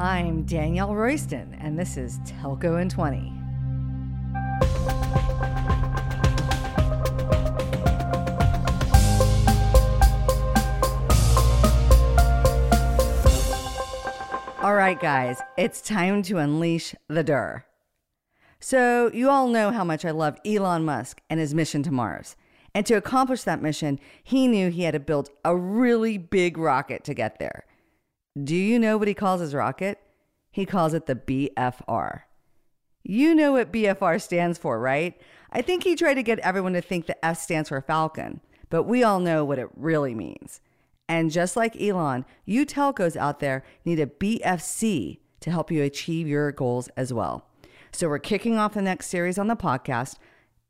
I'm Danielle Royston, and this is Telco in 20. All right, guys, it's time to unleash the Dur. So, you all know how much I love Elon Musk and his mission to Mars. And to accomplish that mission, he knew he had to build a really big rocket to get there. Do you know what he calls his rocket? He calls it the BFR. You know what BFR stands for, right? I think he tried to get everyone to think the F stands for Falcon, but we all know what it really means. And just like Elon, you telcos out there need a BFC to help you achieve your goals as well. So we're kicking off the next series on the podcast,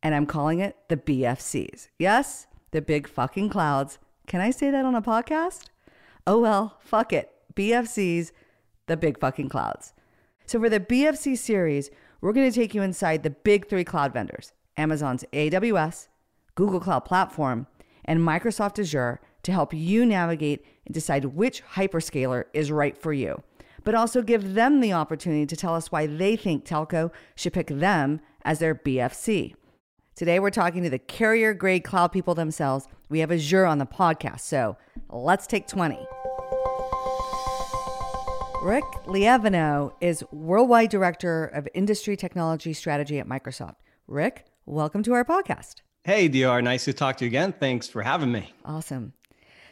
and I'm calling it the BFCs. Yes, the big fucking clouds. Can I say that on a podcast? Oh well, fuck it. BFCs, the big fucking clouds. So for the BFC series, we're going to take you inside the big three cloud vendors Amazon's AWS, Google Cloud Platform, and Microsoft Azure to help you navigate and decide which hyperscaler is right for you, but also give them the opportunity to tell us why they think telco should pick them as their BFC. Today, we're talking to the carrier grade cloud people themselves. We have Azure on the podcast, so let's take 20. Rick Lievano is Worldwide Director of Industry Technology Strategy at Microsoft. Rick, welcome to our podcast. Hey, DR, nice to talk to you again. Thanks for having me. Awesome.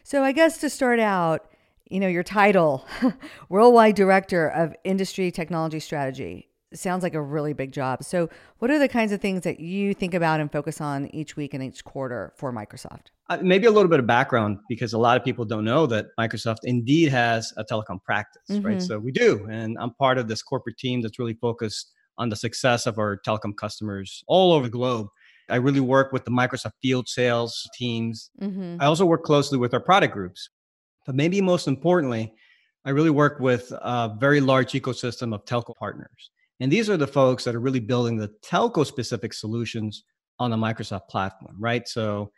So, I guess to start out, you know, your title, Worldwide Director of Industry Technology Strategy, sounds like a really big job. So, what are the kinds of things that you think about and focus on each week and each quarter for Microsoft? Uh, maybe a little bit of background because a lot of people don't know that Microsoft indeed has a telecom practice, mm-hmm. right? So, we do. And I'm part of this corporate team that's really focused on the success of our telecom customers all over the globe. I really work with the Microsoft field sales teams. Mm-hmm. I also work closely with our product groups. But maybe most importantly, I really work with a very large ecosystem of telco partners. And these are the folks that are really building the telco specific solutions on the Microsoft platform, right? So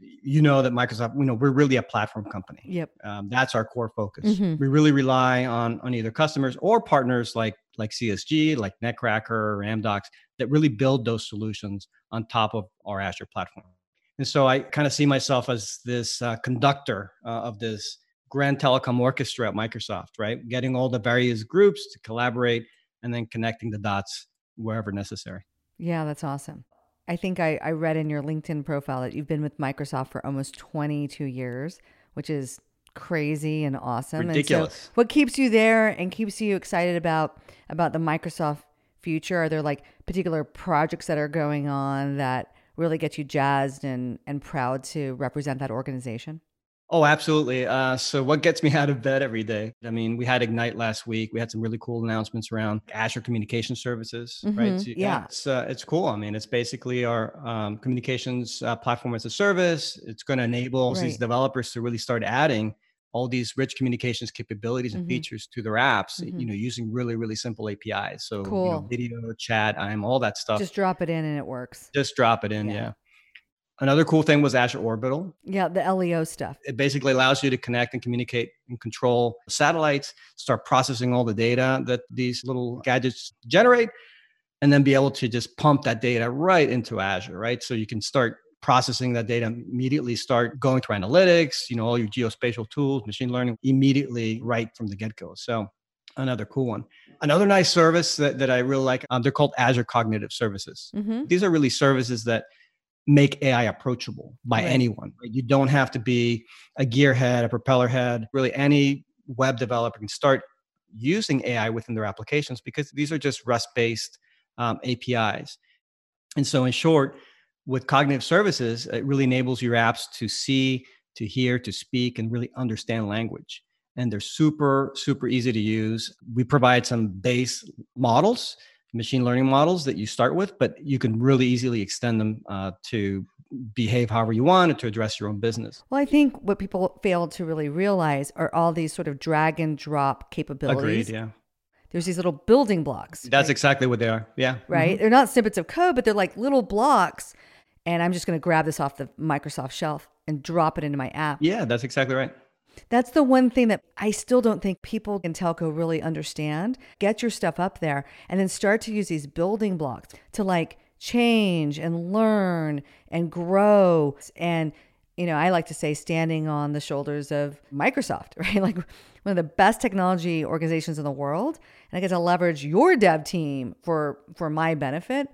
you know that Microsoft, you know, we're really a platform company. Yep. Um, that's our core focus. Mm-hmm. We really rely on on either customers or partners like like CSG, like Netcracker or Amdocs that really build those solutions on top of our Azure platform. And so I kind of see myself as this uh, conductor uh, of this grand telecom orchestra at Microsoft, right? Getting all the various groups to collaborate and then connecting the dots wherever necessary. Yeah, that's awesome. I think I, I read in your LinkedIn profile that you've been with Microsoft for almost 22 years, which is crazy and awesome. Ridiculous. And so what keeps you there and keeps you excited about about the Microsoft future? Are there like particular projects that are going on that really get you jazzed and, and proud to represent that organization? Oh, absolutely. Uh, so, what gets me out of bed every day? I mean, we had Ignite last week. We had some really cool announcements around Azure Communication Services, mm-hmm. right? So, yeah, it's uh, it's cool. I mean, it's basically our um, communications uh, platform as a service. It's going to enable right. these developers to really start adding all these rich communications capabilities and mm-hmm. features to their apps. Mm-hmm. You know, using really really simple APIs. So, cool. you know, video, chat, I'm all that stuff. Just drop it in and it works. Just drop it in, yeah. yeah. Another cool thing was Azure Orbital. Yeah, the LEO stuff. It basically allows you to connect and communicate and control satellites, start processing all the data that these little gadgets generate, and then be able to just pump that data right into Azure, right? So you can start processing that data immediately, start going through analytics, you know, all your geospatial tools, machine learning immediately right from the get go. So another cool one. Another nice service that, that I really like, um, they're called Azure Cognitive Services. Mm-hmm. These are really services that make AI approachable by right. anyone. You don't have to be a gearhead, a propeller head. Really, any web developer can start using AI within their applications because these are just REST based um, APIs. And so, in short, with cognitive services, it really enables your apps to see, to hear, to speak, and really understand language. And they're super, super easy to use. We provide some base models machine learning models that you start with, but you can really easily extend them uh, to behave however you want and to address your own business. Well, I think what people fail to really realize are all these sort of drag and drop capabilities. Agreed, yeah. There's these little building blocks. That's right? exactly what they are. Yeah. Right? Mm-hmm. They're not snippets of code, but they're like little blocks. And I'm just going to grab this off the Microsoft shelf and drop it into my app. Yeah, that's exactly right. That's the one thing that I still don't think people in telco really understand. Get your stuff up there and then start to use these building blocks to like change and learn and grow. And, you know, I like to say standing on the shoulders of Microsoft, right? Like one of the best technology organizations in the world. And I get to leverage your dev team for for my benefit.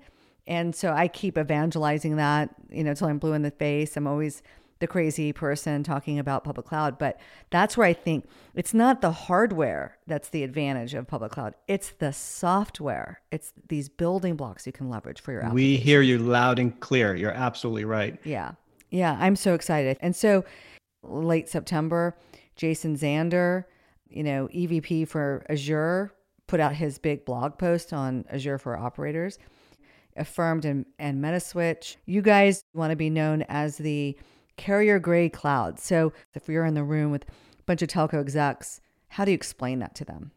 And so I keep evangelizing that, you know, till I'm blue in the face. I'm always the crazy person talking about public cloud, but that's where I think it's not the hardware that's the advantage of public cloud. It's the software. It's these building blocks you can leverage for your app. We hear you loud and clear. You're absolutely right. Yeah. Yeah, I'm so excited. And so late September, Jason Zander, you know, EVP for Azure, put out his big blog post on Azure for operators, Affirmed and, and Metaswitch. You guys want to be known as the carrier grade cloud. So if you're in the room with a bunch of telco execs, how do you explain that to them?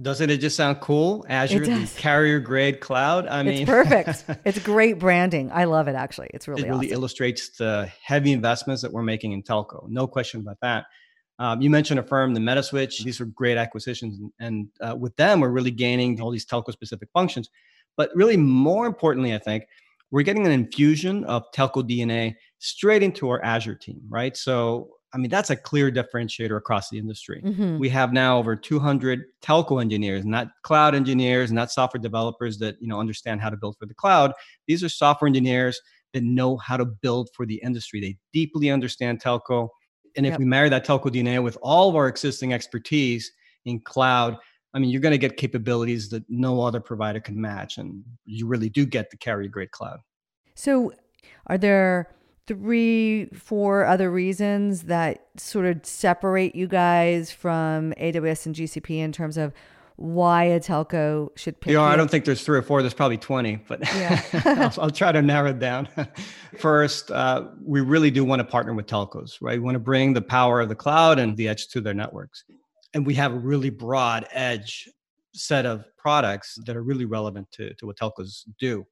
Doesn't it just sound cool? Azure, carrier grade cloud. I mean, it's perfect. it's great branding. I love it. Actually, it's really it really awesome. illustrates the heavy investments that we're making in telco. No question about that. Um, you mentioned Affirmed, the Metaswitch. These are great acquisitions, and uh, with them, we're really gaining all these telco specific functions. But really, more importantly, I think we're getting an infusion of telco DNA straight into our Azure team, right? So, I mean, that's a clear differentiator across the industry. Mm-hmm. We have now over 200 telco engineers, not cloud engineers, not software developers that, you know, understand how to build for the cloud. These are software engineers that know how to build for the industry. They deeply understand telco. And if yep. we marry that telco DNA with all of our existing expertise in cloud, I mean, you're going to get capabilities that no other provider can match. And you really do get the carrier grade cloud. So, are there three, four other reasons that sort of separate you guys from AWS and GCP in terms of why a telco should pick you? Know, I don't think there's three or four. There's probably 20, but yeah. I'll, I'll, try to narrow it down. First, uh, we really do want to partner with telcos, right? We want to bring the power of the cloud and the edge to their networks. And we have a really broad edge set of products that are really relevant to, to what telcos do.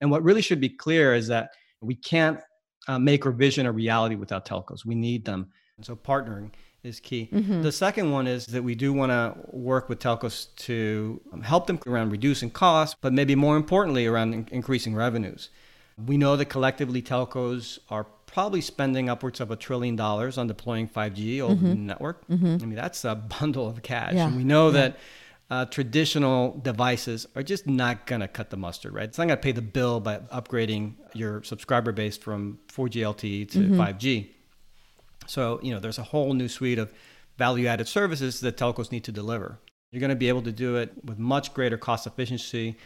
And what really should be clear is that we can't uh, make our vision a reality without telcos. We need them. And so partnering is key. Mm-hmm. The second one is that we do want to work with telcos to um, help them around reducing costs, but maybe more importantly, around in- increasing revenues. We know that collectively telcos are probably spending upwards of a trillion dollars on deploying 5G over mm-hmm. the network. Mm-hmm. I mean, that's a bundle of cash. Yeah. And we know yeah. that uh, traditional devices are just not going to cut the mustard, right? It's not going to pay the bill by upgrading your subscriber base from 4G LTE to mm-hmm. 5G. So, you know, there's a whole new suite of value added services that telcos need to deliver. You're going to be able to do it with much greater cost efficiency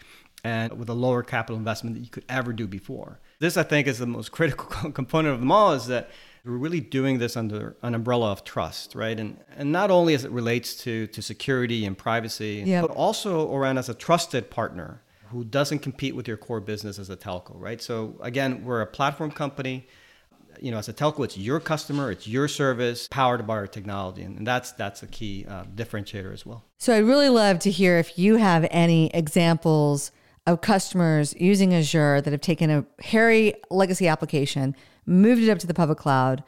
and with a lower capital investment that you could ever do before. This, I think, is the most critical component of them all is that we're really doing this under an umbrella of trust, right? And and not only as it relates to to security and privacy, but also around as a trusted partner who doesn't compete with your core business as a telco, right? So again, we're a platform company. You know, as a telco, it's your customer, it's your service, powered by our technology, and that's that's a key uh, differentiator as well. So I'd really love to hear if you have any examples of customers using Azure that have taken a hairy legacy application moved it up to the public cloud,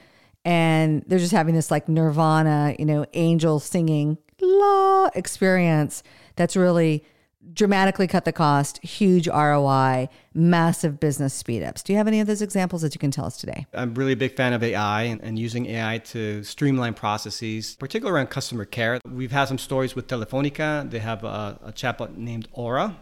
and they're just having this like nirvana, you know, angel singing la experience that's really dramatically cut the cost, huge ROI, massive business speedups. Do you have any of those examples that you can tell us today? I'm really a big fan of AI and, and, using AI to streamline processes, particularly around customer care. We've had some stories with Telefonica. They have a, a chatbot named Aura,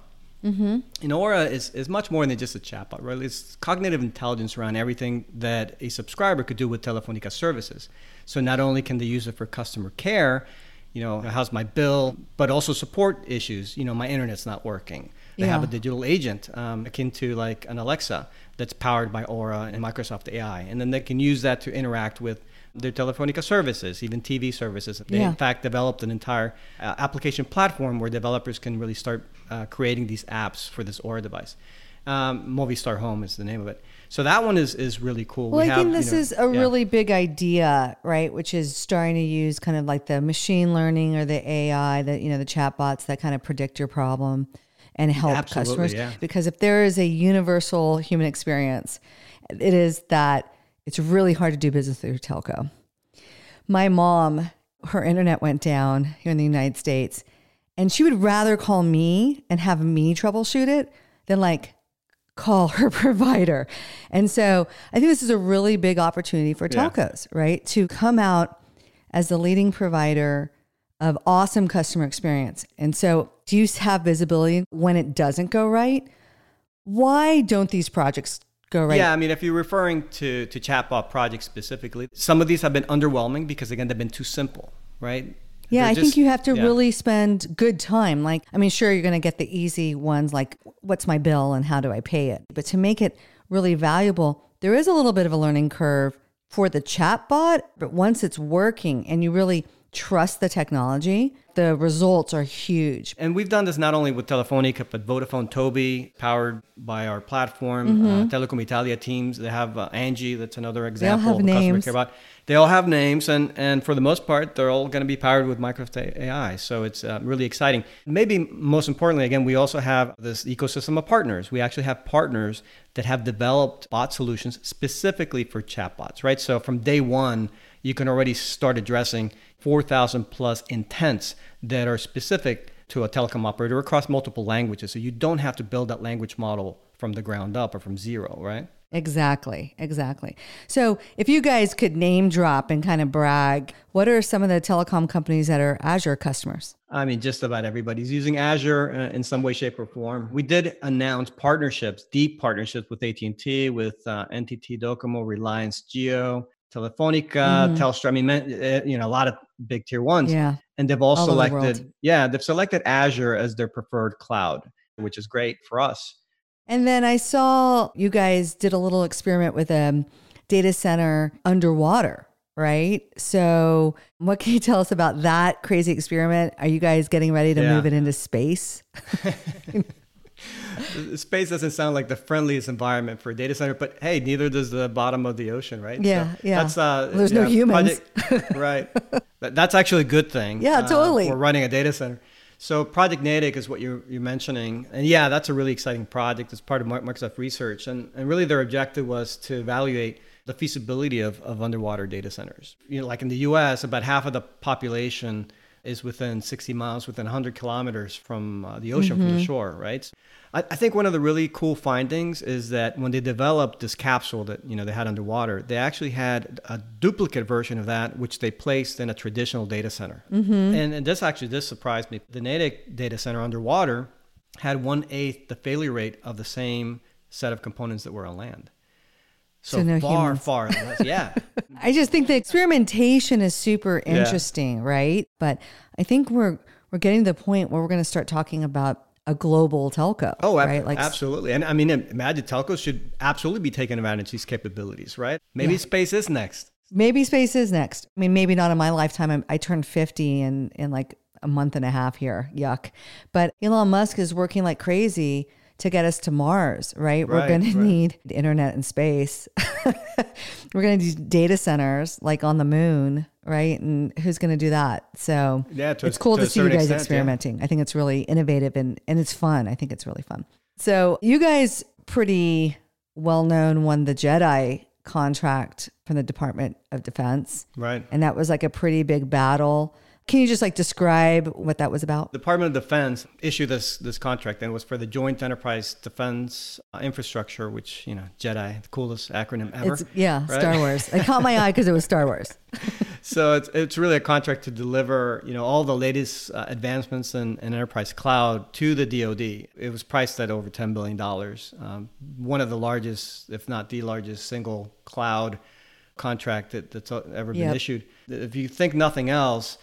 Mm-hmm. And Aura is, is much more than just a chatbot, right? It's cognitive intelligence around everything that a subscriber could do with Telefonica services. So not only can they use it for customer care, you know, how's my bill, but also support issues. You know, my internet's not working. They yeah. have a digital agent um, akin to like an Alexa that's powered by Aura and Microsoft AI. And then they can use that to interact with their Telefonica services, even TV services. They, yeah. in fact, developed an entire uh, application platform where developers can really start uh, creating these apps for this Aura device. Um, Movistar Home is the name of it. So that one is is really cool. Well, we I have, think this you know, is a yeah. really big idea, right? Which is starting to use kind of like the machine learning or the AI, that you know, the chatbots that kind of predict your problem and help Absolutely, customers. Yeah. Because if there is a universal human experience, it is that it's really hard to do business through telco. My mom, her internet went down here in the United States, and she would rather call me and have me troubleshoot it than like call her provider. And so I think this is a really big opportunity for Yeah. telcos, right? To come out as the leading provider of awesome customer experience. And so, do you have visibility when it doesn't go right? Why don't these projects go right? Yeah, I mean, if you're referring to to chatbot projects specifically, some of these have been underwhelming because again, they've been too simple, right? Yeah, They're I just- think you have to yeah. really spend good time. Like, I mean, sure, you're going to get the easy ones like, what's my bill and how do I pay it? But to make it really valuable, there is a little bit of a learning curve for the chatbot. But once it's working and you really trust the technology, the results are huge. And we've done this not only with Telefonica, but Vodafone TOBi, powered by our platform, Mm-hmm. uh, Telecom Italia teams. They have uh, Angie, that's another all example have of a customer names. care bot. They all have names, and, and for the most part, they're all going to be powered with Microsoft AI. So it's uh, really exciting. Maybe most importantly, again, we also have this ecosystem of partners. We actually have partners that have developed bot solutions specifically for chatbots, right? So from day one, you can already start addressing 4,000 plus intents that are specific to a telecom operator across multiple languages. So you don't have to build that language model from the ground up or from zero, right? Exactly, exactly. So, if you guys could name drop and kind of brag, what are some of the telecom companies that are Azure customers? I mean, just about everybody's using Azure uh, in some way, shape, or form. We did announce partnerships, deep partnerships with AT&T, with uh, NTT Docomo, Reliance Jio, Telefonica, mm-hmm. Telstra. I mean, uh, you know, a lot of big tier ones. Yeah. And they've all All over the selected, yeah, they've selected Azure as their preferred cloud, which is great for us. And then I saw you guys did a little experiment with a data center underwater, right? So, what can you tell us about that crazy experiment? Are you guys getting ready to Yeah. move it into space? Space doesn't sound like the friendliest environment for a data center, but hey, neither does the bottom of the ocean, right? Yeah, yeah. That's uh, There's no humans. project- right. That's actually a good thing. Yeah, uh, totally. For running a data center. So Project Natick is what you're, you're mentioning, and yeah, that's a really exciting project. It's part of Microsoft Research, and and really their objective was to evaluate the feasibility of, of underwater data centers. You know, like in the U.S., about half of the population is within 60 miles, within 100 kilometers from uh, the ocean, from Mm-hmm. the shore, right? I, I think one of the really cool findings is that when they developed this capsule that you know they had underwater, they actually had a duplicate version of that, which they placed in a traditional data center. Mm-hmm. And, and this actually this surprised me. The Natick data center underwater had one eighth the failure rate of the same set of components that were on land. So, So no far, humans. far less. Yeah. I just think the experimentation is super Yeah. interesting, right? But I think we're we're getting to the point where we're going to start talking about a global telco. Oh, ab- right? Like absolutely. And I mean, imagine telcos should absolutely be taking advantage of these capabilities, right? Maybe space is next. maybe space is next. I mean, maybe not in my lifetime. I'm, I turned 50 in in like a month and a half here. Yuck. But Elon Musk is working like crazy to get us to Mars, right? We're Right, going to need the internet in space. We're going to need data centers like on the moon, right? And who's going to do that? So Yeah, to it's cool to to, see you guys extent, yeah. experimenting. I think it's really innovative and, and it's fun. I think it's really fun. So you guys pretty well known won the Jedi contract from the Department of Defense. Right. And that was like a pretty big battle. Can you just like describe what that was about? The Department of Defense issued this this contract, and it was for the Joint Enterprise Defense uh, Infrastructure, which you know, JEDI, the coolest acronym ever. It's yeah, right? Star Wars. It caught my eye because it was Star Wars. so it's it's really a contract to deliver you know all the latest uh, advancements in, in enterprise cloud to the DoD. It was priced at over ten billion dollars, um, one of the largest, if not the largest, single cloud contract that, that's ever been Yep. issued. If you think nothing else,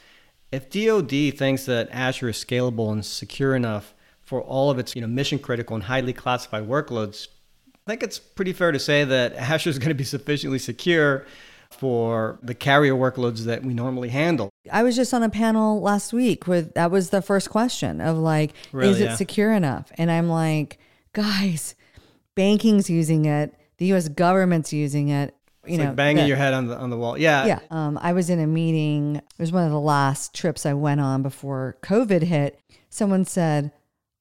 if DoD thinks that Azure is scalable and secure enough for all of its you know mission critical and highly classified workloads, I think it's pretty fair to say that Azure is going to be sufficiently secure for the carrier workloads that we normally handle. I was just on a panel last week where that was the first question of like, Really, is it yeah. secure enough? And I'm like, guys, banking's using it, the U.S. government's using it. You It's know, like banging the- your head on the on the wall. Yeah. Yeah. Um, I was in a meeting. It was one of the last trips I went on before COVID hit. Someone said,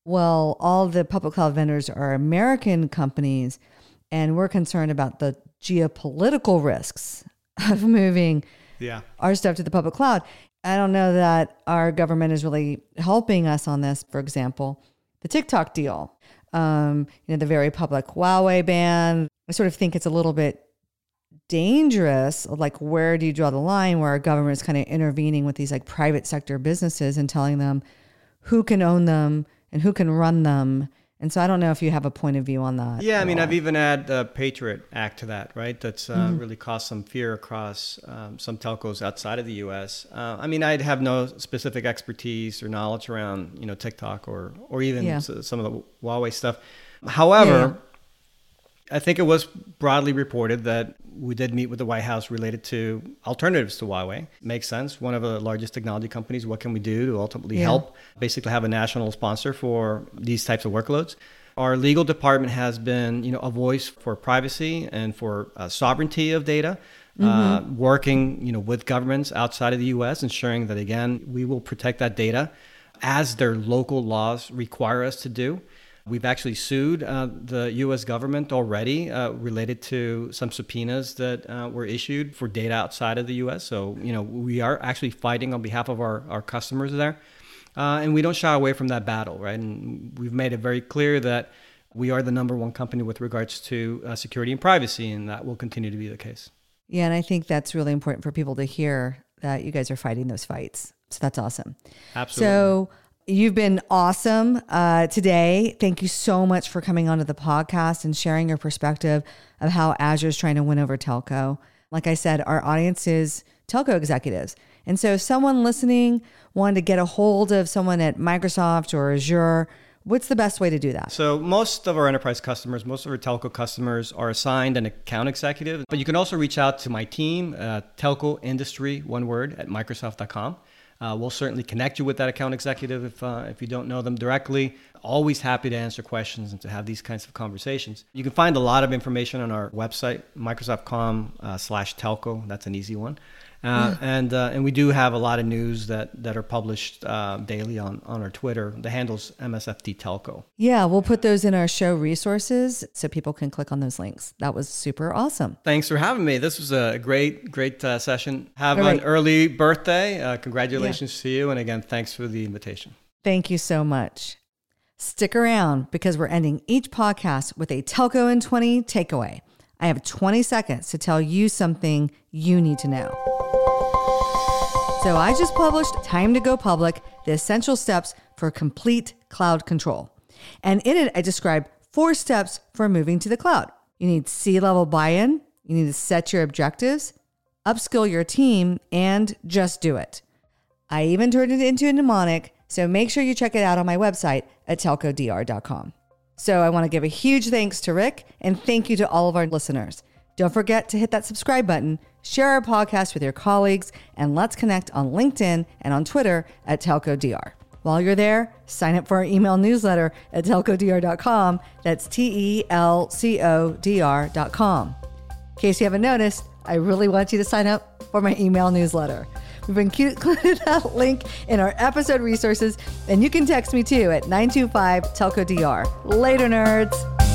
well, all the public cloud vendors are American companies, and we're concerned about the geopolitical risks of moving yeah. our stuff to the public cloud. I don't know that our government is really helping us on this. For example, the TikTok deal, um, you know, the very public Huawei ban. I sort of think it's a little bit dangerous. Like, where do you draw the line where our government is kind of intervening with these like private sector businesses and telling them who can own them and who can run them and so I don't know if you have a point of view on that. Yeah, I mean, all. I've even added the Patriot Act to that, right? That's uh, mm-hmm. really caused some fear across um, some telcos outside of the U.S. Uh, I mean, I'd have no specific expertise or knowledge around, you know, TikTok or or even yeah. some of the Huawei stuff. However, yeah. I think it was broadly reported that we did meet with the White House related to alternatives to Huawei. Makes sense. One of the largest technology companies. What can we do to ultimately yeah. help basically have a national sponsor for these types of workloads? Our legal department has been, you know, a voice for privacy and for uh, sovereignty of data. Uh, mm-hmm. Uh, working, you know, with governments outside of the U.S., ensuring that again we will protect that data as their local laws require us to do. We've actually sued uh, the U.S. government already uh, related to some subpoenas that uh, were issued for data outside of the U.S. So, you know, we are actually fighting on behalf of our, our customers there. Uh, and we don't shy away from that battle, right? And we've made it very clear that we are the number one company with regards to uh, security and privacy, and that will continue to be the case. Yeah, and I think that's really important for people to hear that you guys are fighting those fights. So that's awesome. Absolutely. So You've been awesome uh, today. Thank you so much for coming onto the podcast and sharing your perspective of how Azure is trying to win over telco. Like I said, our audience is telco executives. And so, if someone listening wanted to get a hold of someone at Microsoft or Azure, what's the best way to do that? So, most of our enterprise customers, most of our telco customers are assigned an account executive, but you can also reach out to my team, uh, telco industry, one word, at Microsoft.com. Uh, we'll certainly connect you with that account executive if, uh, if you don't know them directly. Always happy to answer questions and to have these kinds of conversations. You can find a lot of information on our website, Microsoft.com uh, slash telco. That's an easy one. Uh, and uh, and we do have a lot of news that that are published uh, daily on on our Twitter. The handle's MSFT Telco. Yeah, we'll put those in our show resources so people can click on those links. That was super awesome. Thanks for having me. This was a great great uh, session. Have right. an early birthday. Uh, congratulations yeah. to you, and again, thanks for the invitation. Thank you so much. Stick around because we're ending each podcast with a Telco in 20 takeaway. I have 20 seconds to tell you something you need to know. So I just published Time to Go Public The Essential Steps for Complete Cloud Control. And in it, I describe four steps for moving to the cloud. You need C level buy in, you need to set your objectives, upskill your team, and just do it. I even turned it into a mnemonic, so make sure you check it out on my website at telcodr.com. So I want to give a huge thanks to Rick and thank you to all of our listeners. Don't forget to hit that subscribe button, share our podcast with your colleagues, and let's connect on LinkedIn and on Twitter at TelcoDR. While you're there, sign up for our email newsletter at telcodr.com. That's T E L C O D R.com. In case you haven't noticed, I really want you to sign up for my email newsletter. We've included that link in our episode resources, and you can text me too at 925 TelcoDR. Later, nerds.